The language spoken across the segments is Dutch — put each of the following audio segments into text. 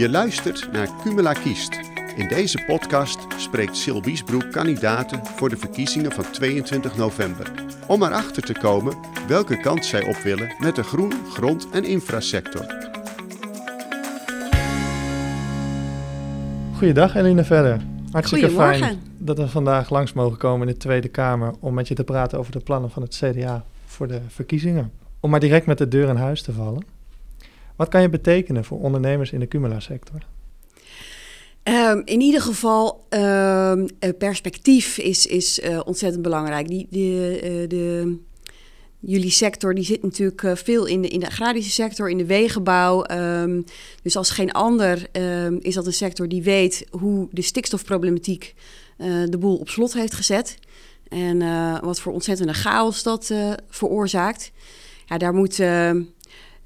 Je luistert naar Cumula Kiest. In deze podcast spreekt Sil Wiesbroek kandidaten voor de verkiezingen van 22 november. Om erachter te komen welke kant zij op willen met de groen, grond en infrasector. Goeiedag Eline Verder. Hartstikke Goedemorgen. fijn dat we vandaag langs mogen komen in de Tweede Kamer om met je te praten over de plannen van het CDA voor de verkiezingen. Om maar direct met de deur in huis te vallen. Wat kan je betekenen voor ondernemers in de Cumula-sector? Ehm, in ieder geval, ehm, eh, perspectief is, is eh, ontzettend belangrijk. Die, die, eh, de, jullie sector die zit natuurlijk veel in de, in de agrarische sector, in de wegenbouw. Ehm, dus als geen ander is dat een sector die weet hoe de stikstofproblematiek de boel op slot heeft gezet. En wat voor ontzettende chaos dat veroorzaakt. Ja, daar moet...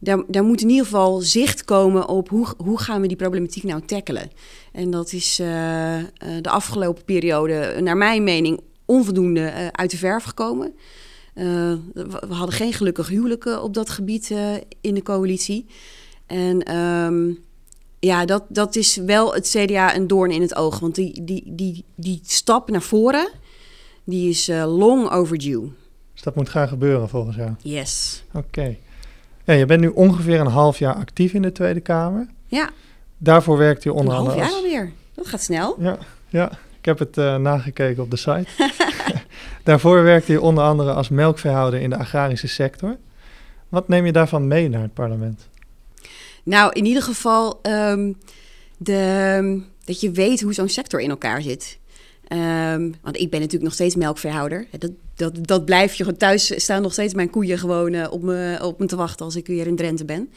daar, daar moet in ieder geval zicht komen op hoe, hoe gaan we die problematiek nou tackelen. En dat is eh, eh, de afgelopen periode, naar mijn mening, onvoldoende eh, uit de verf gekomen. We hadden geen gelukkig huwelijk eh, op dat gebied in de coalitie. En ehm, ja, dat, dat is wel het CDA een doorn in het oog. Want die, die, die, die stap naar voren, die is long overdue. Dus dat moet gaan gebeuren volgens jou. Yes. Oké. Ja, je bent nu ongeveer een half jaar actief in de Tweede Kamer. Ja, Daarvoor werkt een onder half andere jaar als... alweer. Dat gaat snel. Ja, ja, ik heb het eh, nagekeken op de site. Daarvoor werkte je onder andere als melkveehouder in de agrarische sector. Wat neem je daarvan mee naar het parlement? Nou, in ieder geval ehm, de, dat je weet hoe zo'n sector in elkaar zit. Ehm, want ik ben natuurlijk nog steeds melkveehouder. Dat, dat, dat blijf je thuis. Staan nog steeds mijn koeien gewoon eh, op, me, op me te wachten als ik weer in Drenthe ben.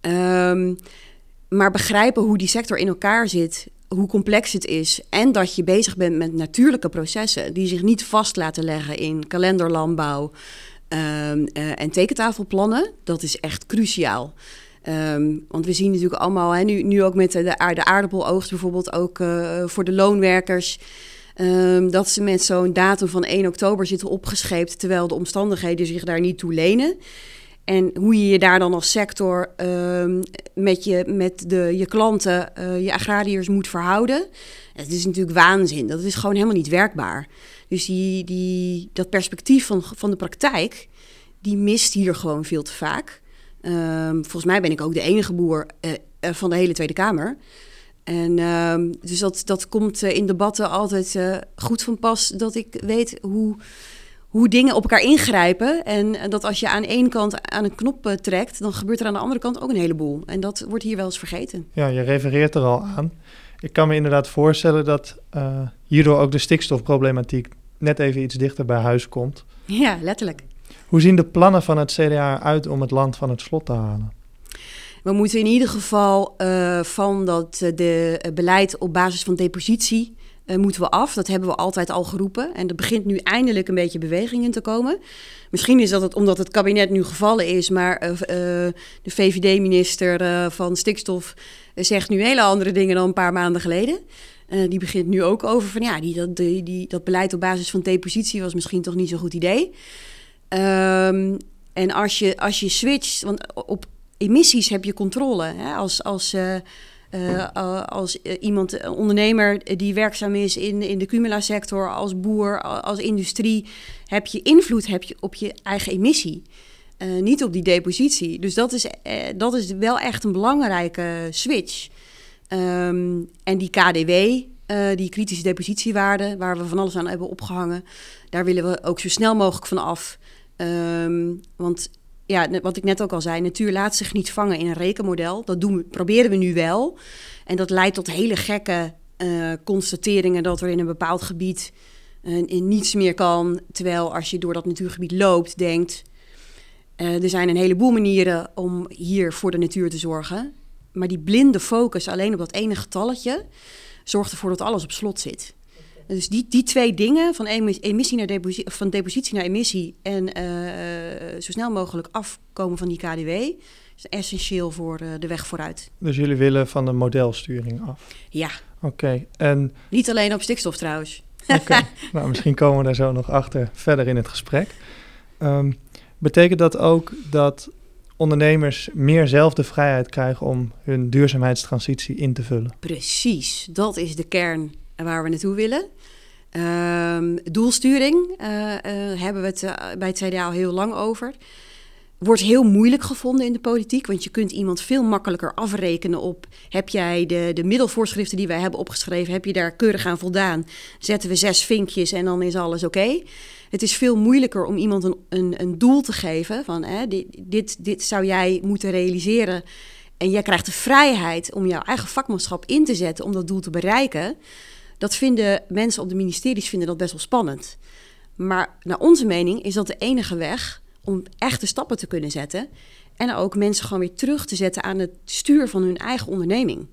Ehm, maar begrijpen hoe die sector in elkaar zit, hoe complex het is. En dat je bezig bent met natuurlijke processen die zich niet vast laten leggen in kalenderlandbouw ehm, eh, en tekentafelplannen. Dat is echt cruciaal. Ehm, want we zien natuurlijk allemaal, hè, nu, nu ook met de, aard- de aardappeloogst bijvoorbeeld, ook eh, voor de loonwerkers, ehm, dat ze met zo'n datum van 1 oktober zitten opgescheept, terwijl de omstandigheden zich daar niet toe lenen. En hoe je je daar dan als sector ehm, met, je, met de, je klanten, eh, je agrariërs moet verhouden. Het is natuurlijk waanzin. Dat is gewoon helemaal niet werkbaar. Dus die, die, dat perspectief van, van de praktijk, die mist hier gewoon veel te vaak. Ehm, volgens mij ben ik ook de enige boer eh, eh, van de hele Tweede Kamer. En ehm, dus dat, dat komt eh, in debatten altijd goed van pas dat ik weet hoe, hoe dingen op elkaar ingrijpen. En dat als je aan één kant aan een knop trekt, dan gebeurt er aan de andere kant ook een heleboel. En dat wordt hier wel eens vergeten. Ja, je refereert er al aan. Ik kan me inderdaad voorstellen dat hierdoor ook de stikstofproblematiek net even iets dichter bij huis komt. Ja, letterlijk. Hoe zien de plannen van het CDA eruit om het land van het slot te halen? We moeten in ieder geval eh, van dat eh, de eh, beleid op basis van depositie moeten we af. Dat hebben we altijd al geroepen. En er begint nu eindelijk een beetje beweging in te komen. Misschien is dat het omdat het kabinet nu gevallen is, maar de VVD-minister van stikstof zegt nu hele andere dingen dan een paar maanden geleden. Die begint nu ook over van ja, die, dat, die, dat beleid op basis van depositie was misschien toch niet zo'n goed idee. Ehm, en als je, als je switcht, want op emissies heb je controle. Hè? Als, als, eh, eh, als eh, iemand, een ondernemer die werkzaam is in, in de Cumula-sector, als boer, als industrie, heb je invloed heb je op je eigen emissie. Niet op die depositie. Dus dat is, dat is wel echt een belangrijke switch. Ehm, en die KDW, die kritische depositiewaarde, waar we van alles aan hebben opgehangen, daar willen we ook zo snel mogelijk van af. Ehm, want ja, wat ik net ook al zei, natuur laat zich niet vangen in een rekenmodel. Dat doen proberen we nu wel. En dat leidt tot hele gekke eh, constateringen dat er in een bepaald gebied eh, in niets meer kan. Terwijl als je door dat natuurgebied loopt, denkt... eh, er zijn een heleboel manieren om hier voor de natuur te zorgen. Maar die blinde focus alleen op dat ene getalletje... zorgt ervoor dat alles op slot zit. Dus die, die twee dingen, van emi- emissie naar deposi- of van depositie naar emissie en eh, zo snel mogelijk afkomen van die KDW, is essentieel voor eh, de weg vooruit. Dus jullie willen van de modelsturing af. Ja, Oké, en niet alleen op stikstof trouwens. Oké, nou, misschien komen we daar zo nog achter verder in het gesprek. Ehm, betekent dat ook dat ondernemers meer zelf de vrijheid krijgen om hun duurzaamheidstransitie in te vullen. Precies, dat is de kern waar we naartoe willen. Ehm, doelsturing uh, uh, hebben we het uh, bij het CDA al heel lang over. Wordt heel moeilijk gevonden in de politiek, want je kunt iemand veel makkelijker afrekenen op: heb jij de, de middelvoorschriften die wij hebben opgeschreven, heb je daar keurig aan voldaan? Zetten we zes vinkjes en dan is alles oké. Het is veel moeilijker om iemand een, een, een doel te geven van hè, dit, dit, dit zou jij moeten realiseren. En jij krijgt de vrijheid om jouw eigen vakmanschap in te zetten om dat doel te bereiken. Dat vinden mensen op de ministeries vinden dat best wel spannend. Maar naar onze mening is dat de enige weg om echte stappen te kunnen zetten. En ook mensen gewoon weer terug te zetten aan het stuur van hun eigen onderneming.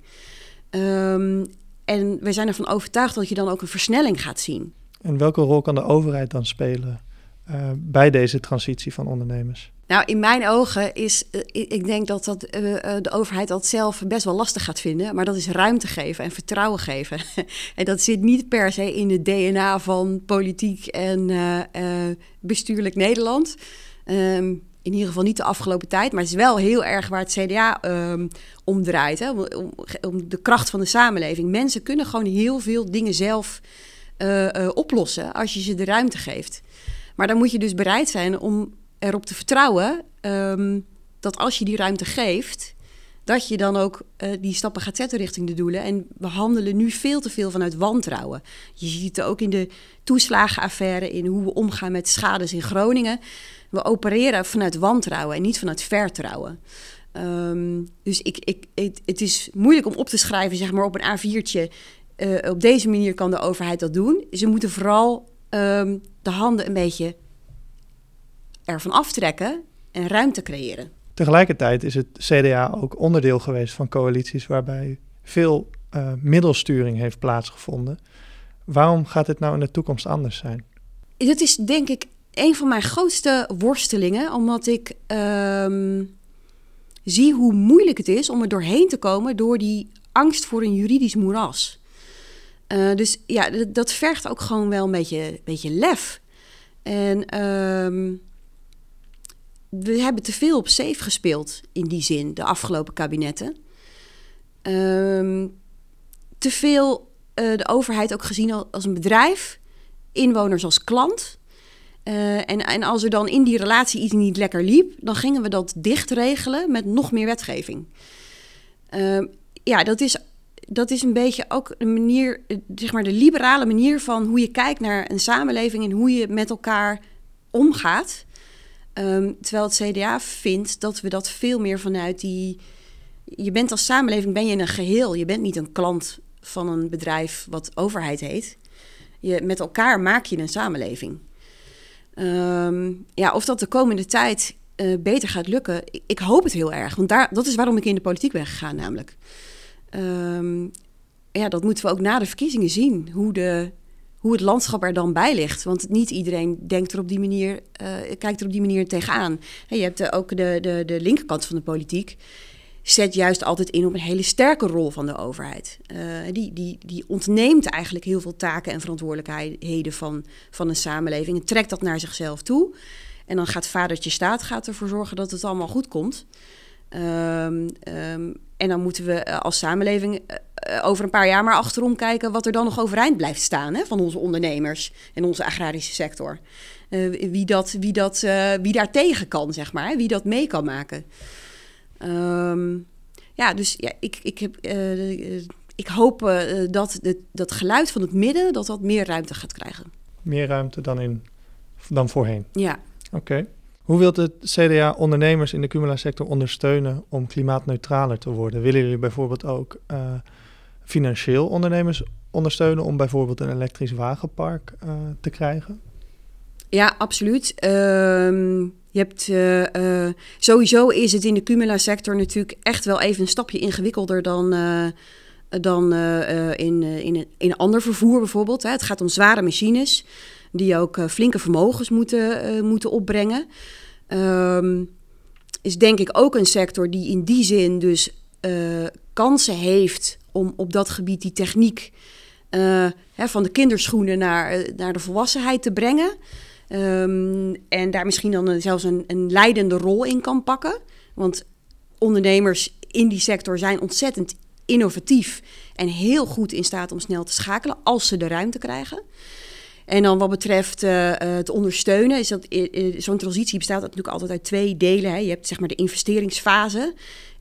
Um, en we zijn ervan overtuigd dat je dan ook een versnelling gaat zien. En welke rol kan de overheid dan spelen uh, bij deze transitie van ondernemers? Nou, in mijn ogen is, uh, ik denk dat, dat uh, de overheid dat zelf best wel lastig gaat vinden. Maar dat is ruimte geven en vertrouwen geven. en dat zit niet per se in het DNA van politiek en bestuurlijk Nederland. Um, in ieder geval niet de afgelopen tijd, maar het is wel heel erg waar het CDA um, om draait. Hè? Om, om, om, de kracht van de samenleving. Mensen kunnen gewoon heel veel dingen zelf oplossen als je ze de ruimte geeft. Maar dan moet je dus bereid zijn om erop te vertrouwen um, dat als je die ruimte geeft, dat je dan ook uh, die stappen gaat zetten richting de doelen. En we handelen nu veel te veel vanuit wantrouwen. Je ziet het ook in de toeslagenaffaire, in hoe we omgaan met schades in Groningen. We opereren vanuit wantrouwen en niet vanuit vertrouwen. Um, dus ik, ik, het, is moeilijk om op te schrijven, zeg maar, op een A4'tje. Uh, op deze manier kan de overheid dat doen. Ze moeten vooral um, de handen een beetje ervan aftrekken en ruimte creëren. Tegelijkertijd is het CDA ook onderdeel geweest van coalities waarbij veel uh, middelsturing heeft plaatsgevonden. Waarom gaat dit nou in de toekomst anders zijn? Dat is denk ik een van mijn grootste worstelingen, omdat ik um, zie hoe moeilijk het is om er doorheen te komen door die angst voor een juridisch moeras. Uh, dus ja, dat vergt ook gewoon wel een beetje, beetje lef. En um, we hebben te veel op safe gespeeld in die zin, de afgelopen kabinetten. Um, te veel uh, de overheid ook gezien als een bedrijf, inwoners als klant. Uh, en, en als er dan in die relatie iets niet lekker liep, dan gingen we dat dicht regelen met nog meer wetgeving. Uh, ja, dat is, dat is een beetje ook een manier, zeg maar de liberale manier van hoe je kijkt naar een samenleving en hoe je met elkaar omgaat. Um, terwijl het CDA vindt dat we dat veel meer vanuit die. Je bent als samenleving ben je een geheel. Je bent niet een klant van een bedrijf wat overheid heet. Je, met elkaar maak je een samenleving. Um, ja, of dat de komende tijd uh, beter gaat lukken, ik, ik, hoop het heel erg. Want daar, dat is waarom ik in de politiek ben gegaan, namelijk. Um, ja, dat moeten we ook na de verkiezingen zien. Hoe, de, hoe het landschap er dan bij ligt. Want niet iedereen denkt er op die manier, uh, kijkt er op die manier tegenaan. En je hebt uh, ook de, de, de linkerkant van de politiek zet juist altijd in op een hele sterke rol van de overheid. Uh, die, die, die ontneemt eigenlijk heel veel taken en verantwoordelijkheden van, van een samenleving en trekt dat naar zichzelf toe. En dan gaat vadertje staat gaat ervoor zorgen dat het allemaal goed komt. Um, um, en dan moeten we als samenleving uh, over een paar jaar maar achterom kijken wat er dan nog overeind blijft staan hè, van onze ondernemers en onze agrarische sector. Uh, wie, dat, wie, dat, uh, wie daar tegen kan, zeg maar, wie dat mee kan maken. Um, ja, dus ja, ik, ik, heb, uh, ik hoop dat de, dat geluid van het midden dat dat meer ruimte gaat krijgen. Meer ruimte dan, in, dan voorheen? Ja. Oké. Okay. Hoe wilt het CDA ondernemers in de Cumula-sector ondersteunen om klimaatneutraler te worden? Willen jullie bijvoorbeeld ook uh, financieel ondernemers ondersteunen om bijvoorbeeld een elektrisch wagenpark te krijgen? Ja, absoluut. Um, je hebt uh, uh, sowieso is het in de Cumula-sector natuurlijk echt wel even een stapje ingewikkelder dan, uh, dan in, in, in ander vervoer bijvoorbeeld. Hè. Het gaat om zware machines die ook flinke vermogens moeten, moeten opbrengen. Um, is denk ik ook een sector die in die zin dus kansen heeft om op dat gebied die techniek hè, van de kinderschoenen naar, naar de volwassenheid te brengen. Ehm, en daar misschien dan zelfs een, een leidende rol in kan pakken. Want ondernemers in die sector zijn ontzettend innovatief en heel goed in staat om snel te schakelen als ze de ruimte krijgen. En dan wat betreft uh, het ondersteunen, is dat zo'n transitie bestaat natuurlijk altijd uit twee delen. Hè. Je hebt zeg maar de investeringsfase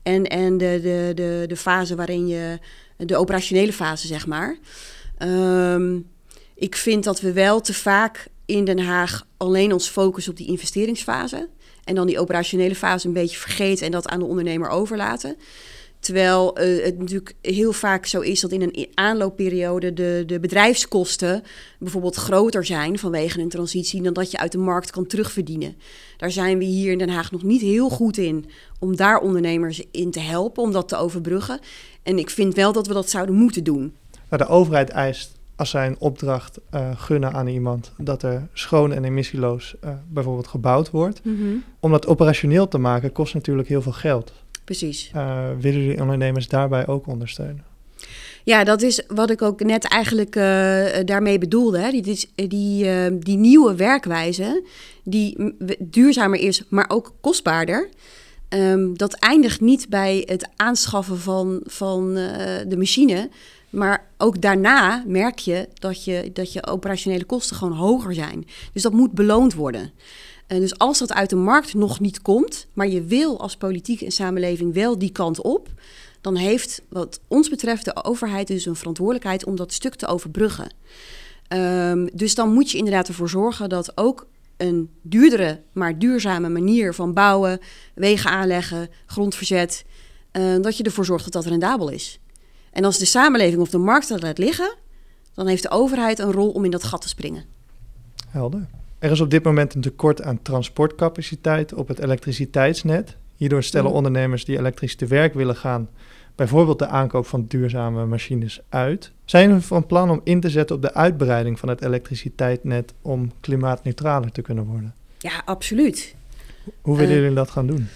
en, en de, de, de, de fase waarin je de operationele fase, zeg maar. Um, ik vind dat we wel te vaak in Den Haag alleen ons focussen op die investeringsfase. En dan die operationele fase een beetje vergeten en dat aan de ondernemer overlaten. Terwijl uh, het natuurlijk heel vaak zo is dat in een aanloopperiode de, de bedrijfskosten bijvoorbeeld groter zijn vanwege een transitie dan dat je uit de markt kan terugverdienen. Daar zijn we hier in Den Haag nog niet heel goed in om daar ondernemers in te helpen, om dat te overbruggen. En ik vind wel dat we dat zouden moeten doen. Maar de overheid eist als zij een opdracht uh, gunnen aan iemand dat er schoon en emissieloos uh, bijvoorbeeld gebouwd wordt. Mm -hmm. Om dat operationeel te maken kost natuurlijk heel veel geld. Precies. Uh, willen jullie ondernemers daarbij ook ondersteunen? Ja, dat is wat ik ook net eigenlijk daarmee bedoelde. Hè. Die, die, die nieuwe werkwijze, die duurzamer is, maar ook kostbaarder. Um, dat eindigt niet bij het aanschaffen van, van de machine, maar ook daarna merk je dat, je dat je operationele kosten gewoon hoger zijn. Dus dat moet beloond worden. En dus als dat uit de markt nog niet komt, maar je wil als politiek en samenleving wel die kant op, dan heeft wat ons betreft de overheid dus een verantwoordelijkheid om dat stuk te overbruggen. Um, dus dan moet je inderdaad ervoor zorgen dat ook een duurdere, maar duurzame manier van bouwen, wegen aanleggen, grondverzet, uh, dat je ervoor zorgt dat dat rendabel is. En als de samenleving of de markt dat laat liggen, dan heeft de overheid een rol om in dat gat te springen. Helder. Er is op dit moment een tekort aan transportcapaciteit op het elektriciteitsnet. Hierdoor stellen mm. ondernemers die elektrisch te werk willen gaan, bijvoorbeeld de aankoop van duurzame machines uit. Zijn we van plan om in te zetten op de uitbreiding van het elektriciteitsnet om klimaatneutraler te kunnen worden? Ja, absoluut. Hoe willen uh, jullie dat gaan doen?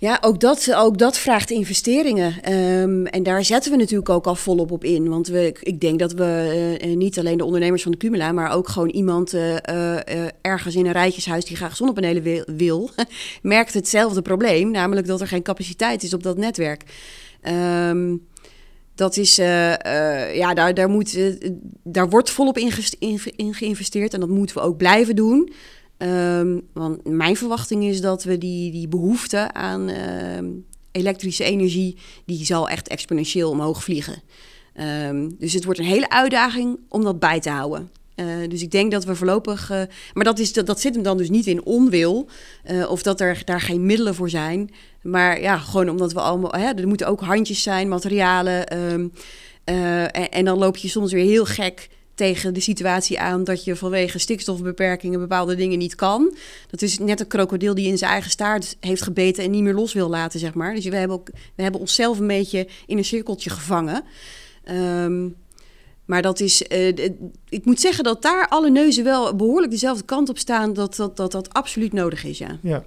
Ja, ook dat, ook dat vraagt investeringen. Um, en daar zetten we natuurlijk ook al volop op in. Want we, ik denk dat we uh, niet alleen de ondernemers van de Cumula, maar ook gewoon iemand uh, ergens in een rijtjeshuis die graag zonnepanelen wil, merkt hetzelfde probleem. Namelijk dat er geen capaciteit is op dat netwerk. Um, dat is, ja, daar, daar, moet, daar wordt volop in, in geïnvesteerd en dat moeten we ook blijven doen. Um, want mijn verwachting is dat we die, die behoefte aan uh, elektrische energie, die zal echt exponentieel omhoog vliegen. Um, dus het wordt een hele uitdaging om dat bij te houden. Uh, dus ik denk dat we voorlopig. Uh, maar dat, is, dat, dat zit hem dan dus niet in onwil. Uh, of dat er daar geen middelen voor zijn. Maar ja, gewoon omdat we allemaal. Hè, er moeten ook handjes zijn, materialen. En, en, dan loop je soms weer heel gek tegen de situatie aan dat je vanwege stikstofbeperkingen bepaalde dingen niet kan. Dat is net een krokodil die in zijn eigen staart heeft gebeten en niet meer los wil laten, zeg maar. Dus we hebben, ook, we hebben onszelf een beetje in een cirkeltje gevangen. Um, maar dat is, uh, ik moet zeggen dat daar alle neuzen wel behoorlijk dezelfde kant op staan, dat dat, dat, dat absoluut nodig is, ja. Ja,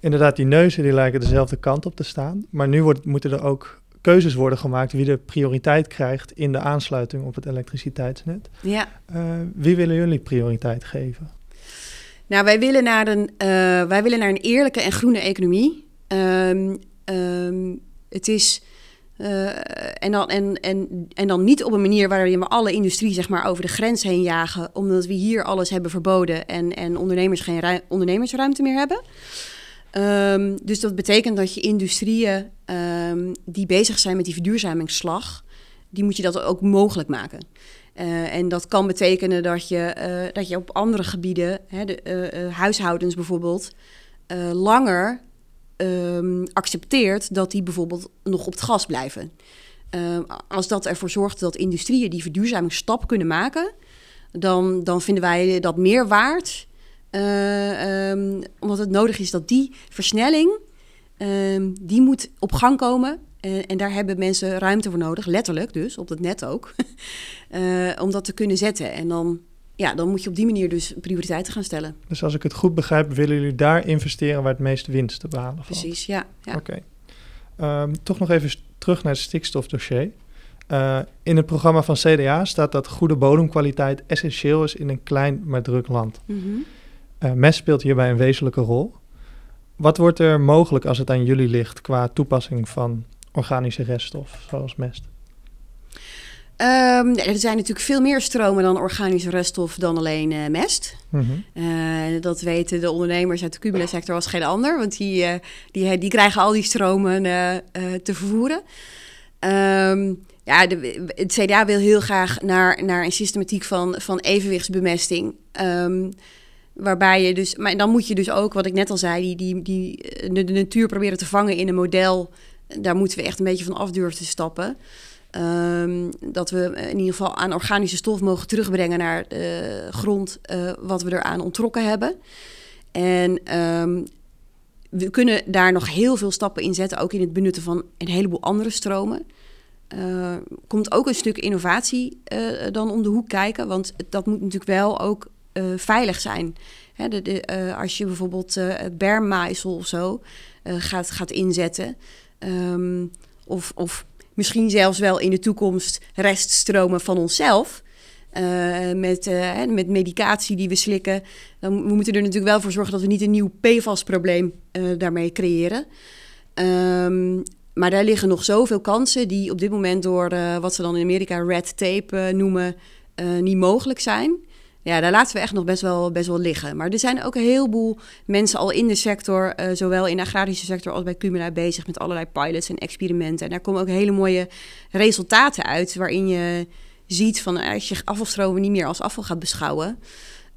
inderdaad, die neuzen die lijken dezelfde kant op te staan. Maar nu wordt, moeten er ook keuzes worden gemaakt wie de prioriteit krijgt in de aansluiting op het elektriciteitsnet. Ja. Uh, wie willen jullie prioriteit geven? Nou, wij willen naar een, uh, wij willen naar een eerlijke en groene economie. Um, um, het is. Uh, en, dan, en, en, en dan niet op een manier waarin we alle industrie zeg maar, over de grens heen jagen, omdat we hier alles hebben verboden en, en ondernemers geen ondernemersruimte meer hebben. Um, dus dat betekent dat je industrieën um, die bezig zijn met die verduurzamingsslag, die moet je dat ook mogelijk maken. Uh, en dat kan betekenen dat je, uh, dat je op andere gebieden, hè, de, uh, huishoudens bijvoorbeeld, langer um, accepteert dat die bijvoorbeeld nog op het gas blijven. als dat ervoor zorgt dat industrieën die verduurzamingsstap kunnen maken, dan, dan vinden wij dat meer waard um, omdat het nodig is dat die versnelling, um, die moet op gang komen. Uh, en daar hebben mensen ruimte voor nodig, letterlijk dus, op het net ook. uh, om dat te kunnen zetten. En dan, ja, dan moet je op die manier dus prioriteiten gaan stellen. Dus als ik het goed begrijp, willen jullie daar investeren waar het meeste winst te behalen valt? Precies, ja. ja. Oké. Okay. Um, toch nog even terug naar het stikstofdossier. Uh, in het programma van CDA staat dat goede bodemkwaliteit essentieel is in een klein maar druk land. Uh, mest speelt hierbij een wezenlijke rol. Wat wordt er mogelijk als het aan jullie ligt qua toepassing van organische reststof, zoals mest? Um, er zijn natuurlijk veel meer stromen dan organische reststof dan alleen uh, mest. Mhm. Uh, dat weten de ondernemers uit de cumula-sector als geen ander, want die, uh, die, die krijgen al die stromen te vervoeren. Um, ja, de, het CDA wil heel graag naar, naar een systematiek van, van evenwichtsbemesting. Um, waarbij je dus, maar dan moet je dus ook, wat ik net al zei, die, die, die, de, de natuur proberen te vangen in een model. Daar moeten we echt een beetje van af durven te stappen. Um, dat we in ieder geval aan organische stof mogen terugbrengen naar de grond uh, wat we eraan ontrokken hebben. En um, we kunnen daar nog heel veel stappen in zetten, ook in het benutten van een heleboel andere stromen. Uh, komt ook een stuk innovatie dan om de hoek kijken, want dat moet natuurlijk wel ook uh, veilig zijn. Hè, de, de, als je bijvoorbeeld bermmaisel of zo gaat, gaat inzetten, um, of, of misschien zelfs wel in de toekomst reststromen van onszelf. Uh, met, uh, met medicatie die we slikken. Dan, we moeten er natuurlijk wel voor zorgen dat we niet een nieuw PFAS-probleem uh, daarmee creëren. Um, maar daar liggen nog zoveel kansen die op dit moment door wat ze dan in Amerika red tape noemen, niet mogelijk zijn. Ja, daar laten we echt nog best wel, best wel liggen. Maar er zijn ook een heleboel mensen al in de sector, uh, zowel in de agrarische sector als bij Cumula, bezig met allerlei pilots en experimenten. En daar komen ook hele mooie resultaten uit, waarin je ziet van als je afvalstromen niet meer als afval gaat beschouwen,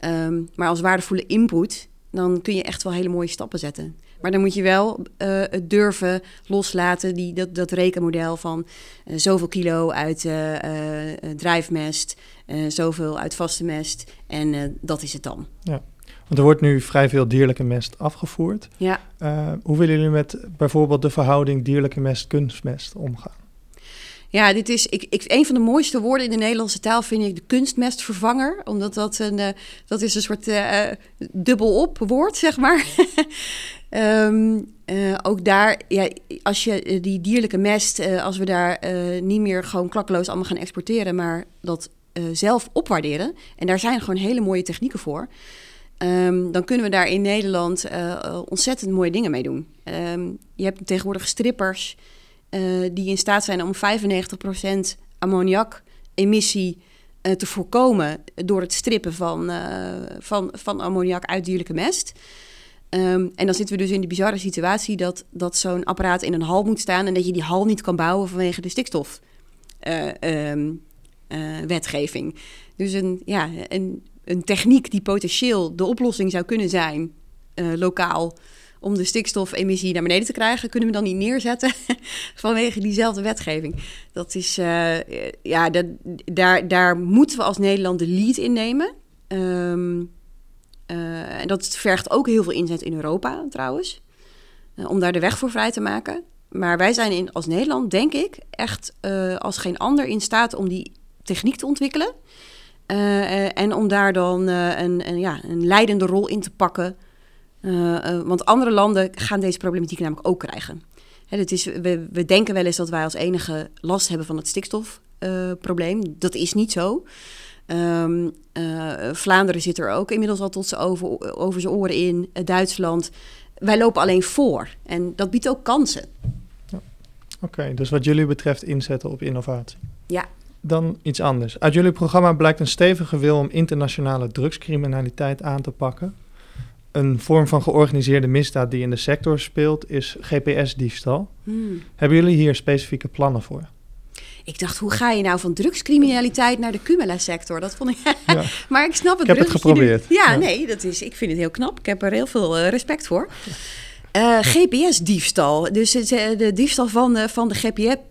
um, maar als waardevolle input, dan kun je echt wel hele mooie stappen zetten. Maar dan moet je wel uh, het durven loslaten, die, dat, dat rekenmodel van uh, zoveel kilo uit uh, drijfmest, zoveel uit vaste mest. En dat is het dan. Ja. Want er wordt nu vrij veel dierlijke mest afgevoerd. Ja. hoe willen jullie met bijvoorbeeld de verhouding dierlijke mest-kunstmest omgaan? Ja, dit is ik, ik, een van de mooiste woorden in de Nederlandse taal vind ik de kunstmestvervanger. Omdat dat een, uh, dat is een soort uh, dubbel op woord, zeg maar. uh, ook daar, ja, als je die dierlijke mest, als we daar niet meer gewoon klakkeloos allemaal gaan exporteren, maar dat zelf opwaarderen. En daar zijn gewoon hele mooie technieken voor. Um, dan kunnen we daar in Nederland ontzettend mooie dingen mee doen. Um, je hebt tegenwoordig strippers uh, die in staat zijn om 95% ammoniak-emissie uh, te voorkomen door het strippen van, uh, van, van ammoniak uit dierlijke mest. Um, en dan zitten we dus in de bizarre situatie dat, dat zo'n apparaat in een hal moet staan en dat je die hal niet kan bouwen vanwege de stikstofwetgeving. Um, dus een, ja, een, een techniek die potentieel de oplossing zou kunnen zijn, lokaal om de stikstofemissie naar beneden te krijgen, kunnen we dan niet neerzetten vanwege diezelfde wetgeving. Dat is, uh, ja, dat, daar, daar moeten we als Nederland de lead in nemen. Um, uh, en dat vergt ook heel veel inzet in Europa trouwens, uh, om daar de weg voor vrij te maken. Maar wij zijn in, als Nederland, denk ik, echt als geen ander in staat om die techniek te ontwikkelen. en om daar dan een, een, ja, een leidende rol in te pakken uh, uh, want andere landen gaan deze problematiek namelijk ook krijgen. Hè, het is, we, we, denken wel eens dat wij als enige last hebben van het stikstofprobleem. Uh, dat is niet zo. Um, Vlaanderen zit er ook inmiddels al tot zijn over, over zijn oren in. Duitsland. Wij lopen alleen voor. En dat biedt ook kansen. Ja. Oké, okay, dus wat jullie betreft inzetten op innovatie. Ja. Dan iets anders. Uit jullie programma blijkt een stevige wil om internationale drugscriminaliteit aan te pakken. Een vorm van georganiseerde misdaad die in de sector speelt is GPS-diefstal. Hmm. Hebben jullie hier specifieke plannen voor? Ik dacht, hoe ga je nou van drugscriminaliteit naar de Cumula-sector? Dat vond ik. Ja. maar ik snap het. Ik heb het geprobeerd. Ja, ja, nee, dat is. Ik vind het heel knap. Ik heb er heel veel uh, respect voor. Uh, GPS-diefstal. Dus uh, de diefstal van, uh, van de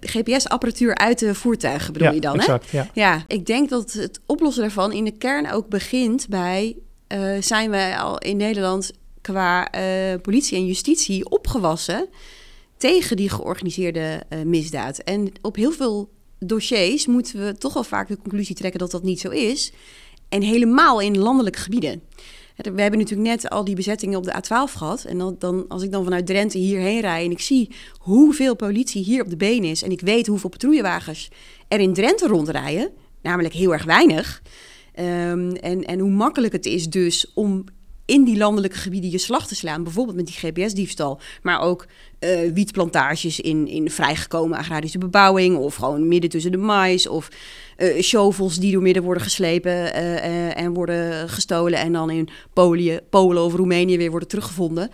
GPS-apparatuur uit de voertuigen bedoel ja, je dan, exact, hè? Ja. ja, ik denk dat het oplossen daarvan in de kern ook begint bij uh, zijn wij al in Nederland qua uh, politie en justitie opgewassen tegen die georganiseerde uh, misdaad. En op heel veel dossiers moeten we toch wel vaak de conclusie trekken dat dat niet zo is. En helemaal in landelijke gebieden. We hebben natuurlijk net al die bezettingen op de A12 gehad. En dan, dan, als ik dan vanuit Drenthe hierheen rijd en ik zie hoeveel politie hier op de been is... en ik weet hoeveel patrouillewagens er in Drenthe rondrijden, namelijk heel erg weinig... Um, en, en hoe makkelijk het is dus om in die landelijke gebieden je slag te slaan. Bijvoorbeeld met die GPS-diefstal. Maar ook uh, wietplantages in, in vrijgekomen agrarische bebouwing. Of gewoon midden tussen de mais. Of uh, shovels die door midden worden geslepen uh, en worden gestolen. En dan in Polen, Polen of Roemenië weer worden teruggevonden.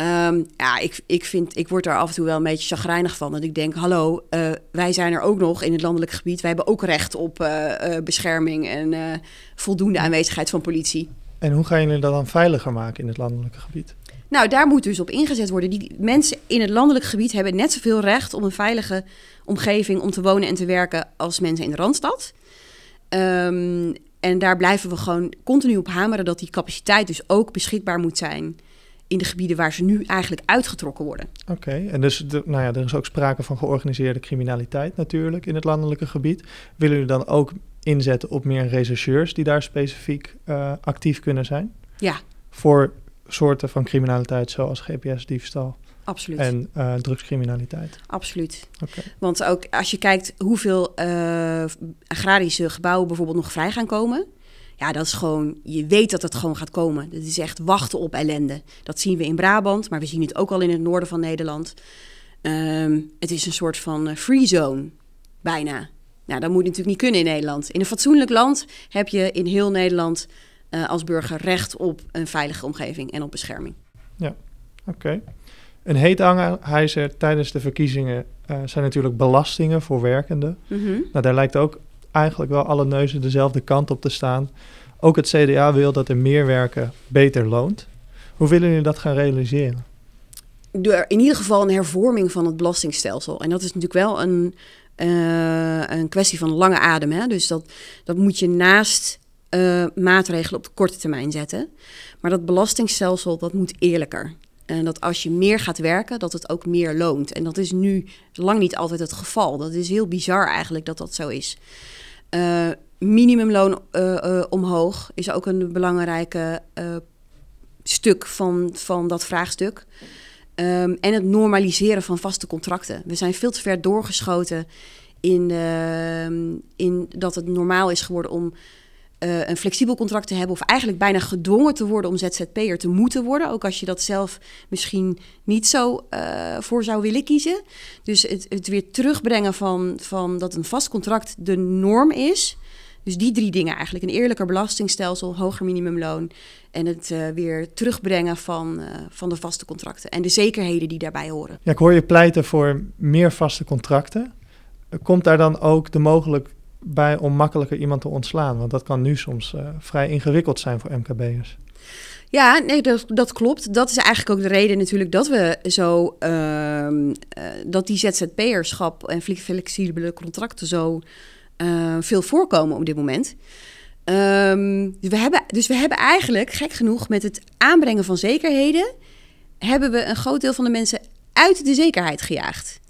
Um, ja, ik, ik, vind, ik word daar af en toe wel een beetje chagrijnig van. Dat ik denk, hallo, uh, wij zijn er ook nog in het landelijk gebied. Wij hebben ook recht op uh, uh, bescherming en voldoende aanwezigheid van politie. En hoe gaan jullie dat dan veiliger maken in het landelijke gebied? Nou, daar moet dus op ingezet worden. Die mensen in het landelijk gebied hebben net zoveel recht op een veilige omgeving om te wonen en te werken als mensen in de Randstad. Um, en daar blijven we gewoon continu op hameren dat die capaciteit dus ook beschikbaar moet zijn in de gebieden waar ze nu eigenlijk uitgetrokken worden. Oké, en dus de, nou ja, er is ook sprake van georganiseerde criminaliteit natuurlijk in het landelijke gebied. Willen jullie dan ook inzetten op meer rechercheurs die daar specifiek uh, actief kunnen zijn? Ja. Voor soorten van criminaliteit zoals GPS-diefstal? Absoluut. En uh, drugscriminaliteit. Absoluut. Okay. Want ook als je kijkt hoeveel uh, agrarische gebouwen bijvoorbeeld nog vrij gaan komen. Ja, dat is gewoon, je weet dat het gewoon gaat komen. Dat is echt wachten op ellende. Dat zien we in Brabant, maar we zien het ook al in het noorden van Nederland. Um, het is een soort van uh, free zone, bijna. Nou, dat moet natuurlijk niet kunnen in Nederland. In een fatsoenlijk land heb je in heel Nederland uh, als burger recht op een veilige omgeving en op bescherming. Ja, oké. Okay. Een heet hangijzer tijdens de verkiezingen uh, zijn natuurlijk belastingen voor werkenden. Mm -hmm. Nou, daar lijkt ook eigenlijk wel alle neuzen dezelfde kant op te staan. Ook het CDA wil dat er meer werken beter loont. Hoe willen jullie dat gaan realiseren? Door in ieder geval een hervorming van het belastingstelsel. En dat is natuurlijk wel een, uh, een kwestie van lange adem. Hè? Dus dat, dat moet je naast uh, maatregelen op de korte termijn zetten. Maar dat belastingstelsel dat moet eerlijker. En dat als je meer gaat werken, dat het ook meer loont. En dat is nu lang niet altijd het geval. Dat is heel bizar eigenlijk dat dat zo is. Uh, minimumloon uh, uh, omhoog is ook een belangrijke stuk van, van dat vraagstuk. Um, en het normaliseren van vaste contracten. We zijn veel te ver doorgeschoten in, in dat het normaal is geworden om uh, een flexibel contract te hebben, of eigenlijk bijna gedwongen te worden om ZZP'er te moeten worden. Ook als je dat zelf misschien niet zo uh, voor zou willen kiezen. Dus het, het weer terugbrengen van, van dat een vast contract de norm is. Dus die drie dingen eigenlijk: een eerlijker belastingstelsel, hoger minimumloon en het uh, weer terugbrengen van, van de vaste contracten en de zekerheden die daarbij horen. Ja, ik hoor je pleiten voor meer vaste contracten. Komt daar dan ook de mogelijk bij om makkelijker iemand te ontslaan? Want dat kan nu soms uh, vrij ingewikkeld zijn voor MKB'ers. Ja, nee, dat, dat, klopt. Dat is eigenlijk ook de reden natuurlijk dat we zo uh, uh, dat die ZZP'erschap en flexibele contracten zo uh, veel voorkomen op dit moment. Um, dus, we hebben, dus we hebben eigenlijk, gek genoeg, met het aanbrengen van zekerheden, hebben we een groot deel van de mensen uit de zekerheid gejaagd.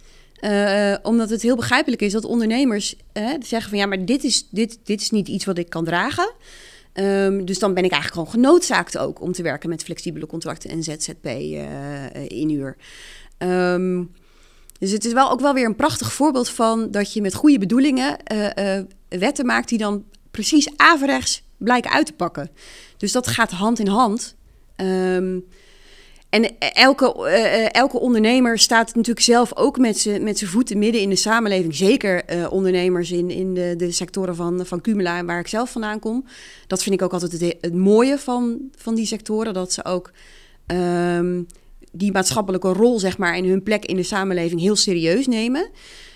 Uh, omdat het heel begrijpelijk is dat ondernemers uh, zeggen van ja, maar dit is, dit, dit is niet iets wat ik kan dragen. Um, dus dan ben ik eigenlijk gewoon genoodzaakt ook om te werken met flexibele contracten en ZZP uh, inhuur. Um, dus het is wel ook wel weer een prachtig voorbeeld van dat je met goede bedoelingen wetten maakt die dan precies averechts blijken uit te pakken. Dus dat gaat hand in hand. Um, en elke, uh, elke ondernemer staat natuurlijk zelf ook met zijn voeten midden in de samenleving. Zeker ondernemers in, in de, de sectoren van, van Cumula, waar ik zelf vandaan kom. Dat vind ik ook altijd het, mooie van, van die sectoren. Dat ze ook um, die maatschappelijke rol, zeg maar, in hun plek in de samenleving heel serieus nemen.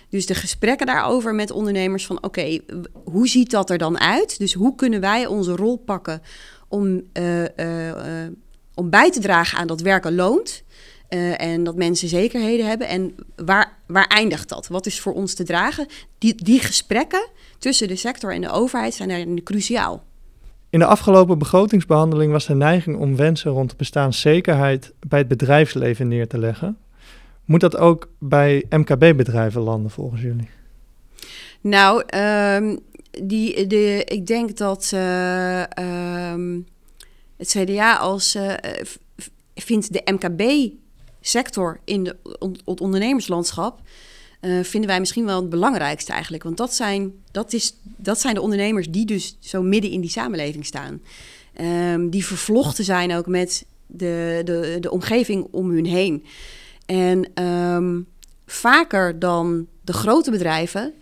Dus de gesprekken daarover met ondernemers van oké, hoe ziet dat er dan uit? Dus hoe kunnen wij onze rol pakken om om bij te dragen aan dat werken loont. Uh, en dat mensen zekerheden hebben. En waar, waar eindigt dat? Wat is voor ons te dragen? Die, die gesprekken tussen de sector en de overheid zijn daarin cruciaal. In de afgelopen begrotingsbehandeling was de neiging om wensen rond de bestaanszekerheid bij het bedrijfsleven neer te leggen. Moet dat ook bij MKB-bedrijven landen volgens jullie? Nou, um, die, de, ik denk dat. Uh, um, het CDA als, uh, vindt de MKB-sector in het ondernemerslandschap... Uh, vinden wij misschien wel het belangrijkste eigenlijk. Want dat zijn, dat, is, dat zijn de ondernemers die dus zo midden in die samenleving staan. Um, die vervlochten zijn ook met de, de, de omgeving om hun heen. En um, vaker dan de grote bedrijven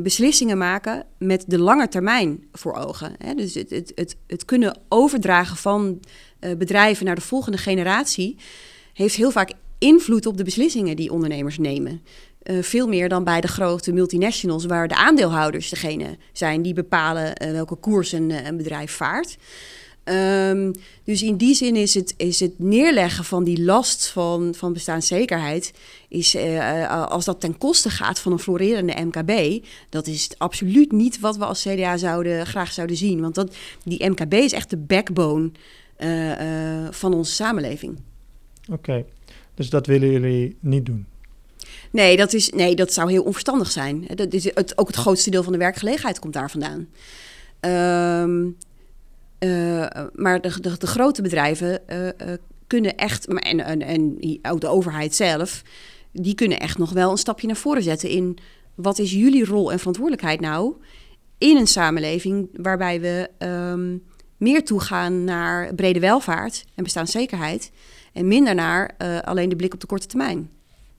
beslissingen maken met de lange termijn voor ogen. Dus het, het, het, kunnen overdragen van uh, bedrijven naar de volgende generatie heeft heel vaak invloed op de beslissingen die ondernemers nemen. Uh, veel meer dan bij de grote multinationals, waar de aandeelhouders degene zijn die bepalen welke koers een, een bedrijf vaart. Um, dus in die zin is het, is het neerleggen van die last van, van bestaanszekerheid, is, uh, als dat ten koste gaat van een florerende MKB, dat is absoluut niet wat we als CDA zouden, graag zouden zien. Want dat, die MKB is echt de backbone uh, van onze samenleving. Oké, okay. dus dat willen jullie niet doen? Nee, dat, is, nee, dat zou heel onverstandig zijn. Dat is het, ook het grootste deel van de werkgelegenheid komt daar vandaan. Um, uh, maar de, de, grote bedrijven uh, uh, kunnen echt, en, en, en ook de overheid zelf, die kunnen echt nog wel een stapje naar voren zetten in wat is jullie rol en verantwoordelijkheid nou in een samenleving waarbij we um, meer toegaan naar brede welvaart en bestaanszekerheid en minder naar alleen de blik op de korte termijn.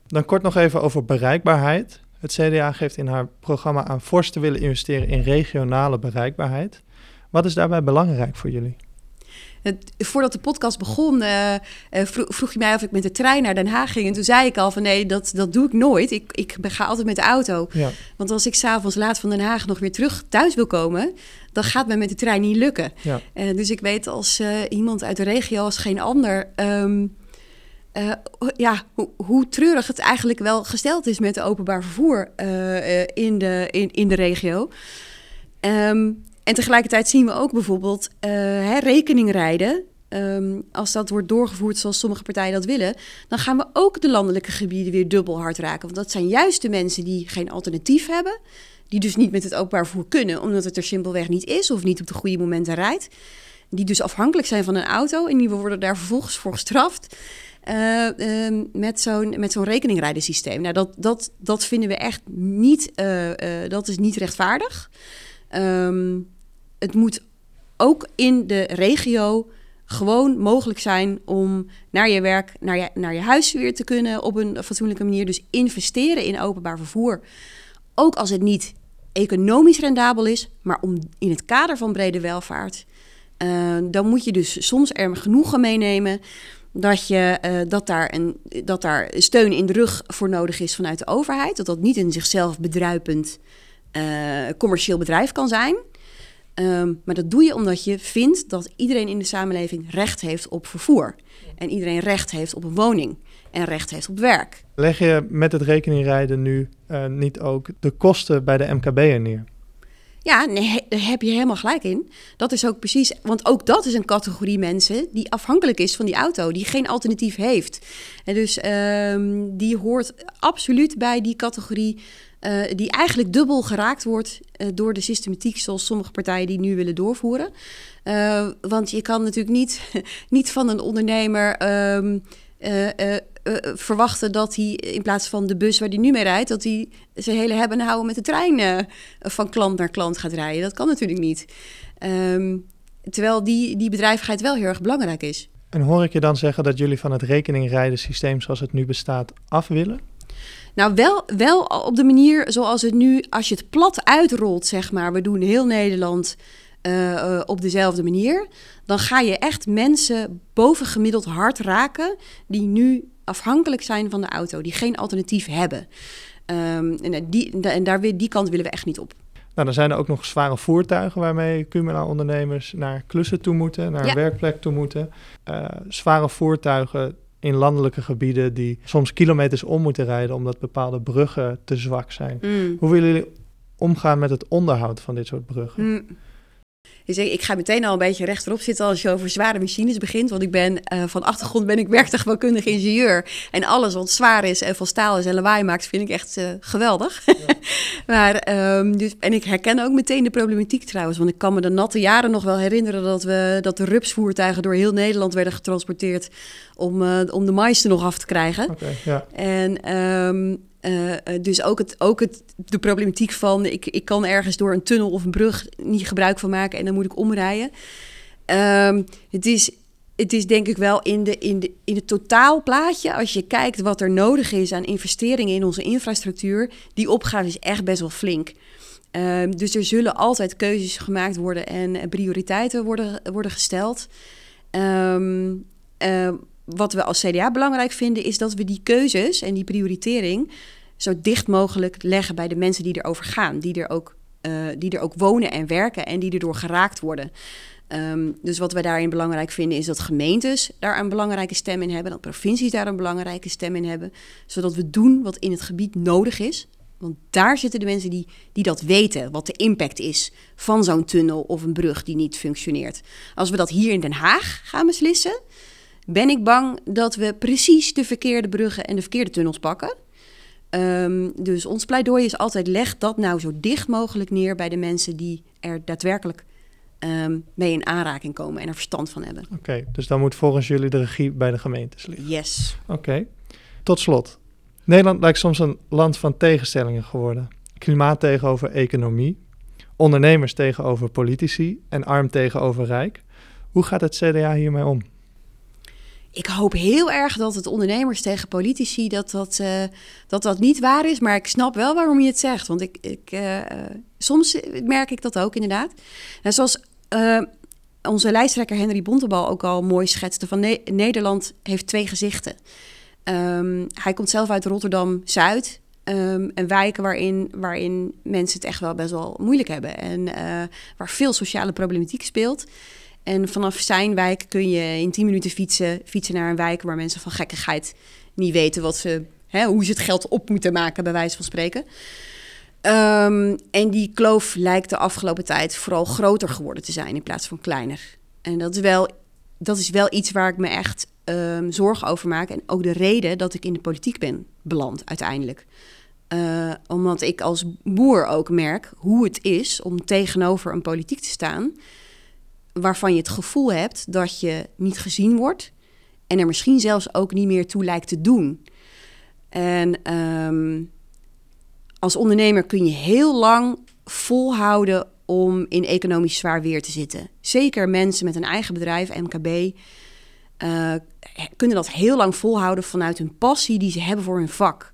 Dan kort nog even over bereikbaarheid. Het CDA geeft in haar programma aan fors te willen investeren in regionale bereikbaarheid. Wat is daarbij belangrijk voor jullie? Het, voordat de podcast begon, uh, vroeg, vroeg, je mij of ik met de trein naar Den Haag ging. En toen zei ik al van nee, dat, dat doe ik nooit. Ik, ik ga altijd met de auto. Ja. Want als ik s'avonds laat van Den Haag nog weer terug thuis wil komen, dan gaat me met de trein niet lukken. Ja. Uh, dus ik weet als iemand uit de regio, als geen ander. Um, ja, hoe, hoe, treurig het eigenlijk wel gesteld is met het openbaar vervoer in, de, in, in de regio. Um, en tegelijkertijd zien we ook bijvoorbeeld hè, rekeningrijden. Um, als dat wordt doorgevoerd zoals sommige partijen dat willen, dan gaan we ook de landelijke gebieden weer dubbel hard raken. Want dat zijn juist de mensen die geen alternatief hebben, die dus niet met het openbaar vervoer kunnen, omdat het er simpelweg niet is of niet op de goede momenten rijdt. Die dus afhankelijk zijn van een auto en die worden daar vervolgens voor gestraft. Uh, uh, met zo'n met zo'n rekeningrijdensysteem. Nou, dat, dat, dat vinden we echt niet, uh, dat is niet rechtvaardig. Um, het moet ook in de regio gewoon mogelijk zijn om naar je werk, naar je, naar je huis weer te kunnen op een fatsoenlijke manier. Dus investeren in openbaar vervoer. Ook als het niet economisch rendabel is, maar om in het kader van brede welvaart. Uh, dan moet je dus soms er genoegen meenemen dat, je, uh, dat, daar een, dat daar steun in de rug voor nodig is vanuit de overheid. Dat dat niet in zichzelf bedruipend uh, commercieel bedrijf kan zijn. Um, maar dat doe je omdat je vindt dat iedereen in de samenleving recht heeft op vervoer. En iedereen recht heeft op een woning en recht heeft op werk. Leg je met het rekeningrijden nu uh, niet ook de kosten bij de MKB'er neer? Ja, nee, daar heb je helemaal gelijk in. Dat is ook precies, want ook dat is een categorie mensen die afhankelijk is van die auto, die geen alternatief heeft. En dus um, die hoort absoluut bij die categorie uh, die eigenlijk dubbel geraakt wordt uh, door de systematiek zoals sommige partijen die nu willen doorvoeren. Uh, want je kan natuurlijk niet, niet van een ondernemer um, verwachten dat hij in plaats van de bus waar hij nu mee rijdt, dat hij zijn hele hebben en houden met de trein van klant naar klant gaat rijden. Dat kan natuurlijk niet. Um, terwijl die, die bedrijvigheid wel heel erg belangrijk is. En hoor ik je dan zeggen dat jullie van het rekeningrijden systeem zoals het nu bestaat af willen? Nou, wel, wel op de manier zoals het nu, als je het plat uitrolt, zeg maar, we doen heel Nederland uh, uh, op dezelfde manier, dan ga je echt mensen bovengemiddeld hard raken die nu afhankelijk zijn van de auto, die geen alternatief hebben. Um, en, die, en daar, die kant willen we echt niet op. Nou, dan zijn er ook nog zware voertuigen waarmee Cumula-ondernemers naar klussen toe moeten, naar ja. een werkplek toe moeten. Uh, zware voertuigen in landelijke gebieden die soms kilometers om moeten rijden omdat bepaalde bruggen te zwak zijn. Mm. Hoe willen jullie omgaan met het onderhoud van dit soort bruggen? Mm. Dus ik, ik ga meteen al een beetje rechterop zitten als je over zware machines begint. Want ik ben uh, van achtergrond ben ik werktuigbouwkundig ingenieur. En alles wat zwaar is en van staal is en lawaai maakt, vind ik echt uh, geweldig. Ja. maar, um, dus, en ik herken ook meteen de problematiek trouwens. Want ik kan me de natte jaren nog wel herinneren dat, we, dat de rupsvoertuigen door heel Nederland werden getransporteerd om, uh, om de mais er nog af te krijgen. Okay, ja. En um, uh, dus ook, het, ook het, de problematiek van ik, ik kan ergens door een tunnel of een brug niet gebruik van maken en dan moet ik omrijden. Um, het, is, het is denk ik wel in, de, in, de, in het totaalplaatje, als je kijkt wat er nodig is aan investeringen in onze infrastructuur, die opgave is echt best wel flink. Um, dus er zullen altijd keuzes gemaakt worden en prioriteiten worden, worden gesteld. Um, uh, wat we als CDA belangrijk vinden, is dat we die keuzes en die prioritering zo dicht mogelijk leggen bij de mensen die erover gaan, die er ook, uh, die er ook wonen en werken en die erdoor geraakt worden. Um, dus wat wij daarin belangrijk vinden, is dat gemeentes daar een belangrijke stem in hebben, dat provincies daar een belangrijke stem in hebben, zodat we doen wat in het gebied nodig is. Want daar zitten de mensen die, die dat weten, wat de impact is van zo'n tunnel of een brug die niet functioneert. Als we dat hier in Den Haag gaan beslissen, ben ik bang dat we precies de verkeerde bruggen en de verkeerde tunnels pakken. Um, dus ons pleidooi is altijd: leg dat nou zo dicht mogelijk neer bij de mensen die er daadwerkelijk um, mee in aanraking komen en er verstand van hebben. Oké, okay, dus dan moet volgens jullie de regie bij de gemeentes liggen. Yes. Oké, okay. tot slot. Nederland lijkt soms een land van tegenstellingen geworden. Klimaat tegenover economie, ondernemers tegenover politici en arm tegenover rijk. Hoe gaat het CDA hiermee om? Ik hoop heel erg dat het ondernemers tegen politici dat dat, uh, dat dat niet waar is. Maar ik snap wel waarom je het zegt. Want ik, ik, uh, soms merk ik dat ook inderdaad. En zoals onze lijsttrekker Henry Bontebal ook al mooi schetste: van ne Nederland heeft twee gezichten. Um, hij komt zelf uit Rotterdam-Zuid. Um, een wijken waarin, waarin mensen het echt wel best wel moeilijk hebben. En waar veel sociale problematiek speelt. En vanaf zijn wijk kun je in 10 minuten fietsen, fietsen naar een wijk waar mensen van gekkigheid niet weten wat ze, hè, hoe ze het geld op moeten maken, bij wijze van spreken. Um, en die kloof lijkt de afgelopen tijd vooral groter geworden te zijn in plaats van kleiner. En dat is wel, dat is wel iets waar ik me echt um, zorgen over maak. En ook de reden dat ik in de politiek ben beland uiteindelijk. Uh, omdat ik als boer ook merk hoe het is om tegenover een politiek te staan waarvan je het gevoel hebt dat je niet gezien wordt en er misschien zelfs ook niet meer toe lijkt te doen. En um, als ondernemer kun je heel lang volhouden om in economisch zwaar weer te zitten. Zeker mensen met een eigen bedrijf, MKB, uh, kunnen dat heel lang volhouden vanuit hun passie die ze hebben voor hun vak.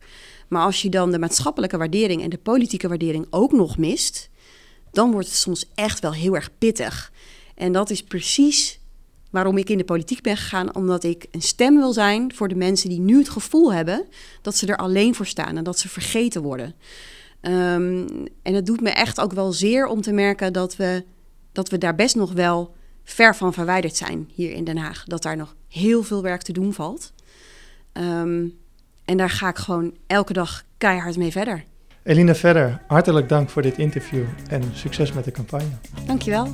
Maar als je dan de maatschappelijke waardering en de politieke waardering ook nog mist, dan wordt het soms echt wel heel erg pittig. En dat is precies waarom ik in de politiek ben gegaan, omdat ik een stem wil zijn voor de mensen die nu het gevoel hebben dat ze er alleen voor staan en dat ze vergeten worden. Um, en het doet me echt ook wel zeer om te merken dat we, dat we daar best nog wel ver van verwijderd zijn hier in Den Haag. Dat daar nog heel veel werk te doen valt. Um, en daar ga ik gewoon elke dag keihard mee verder. Eline Verder, hartelijk dank voor dit interview en succes met de campagne. Dankjewel.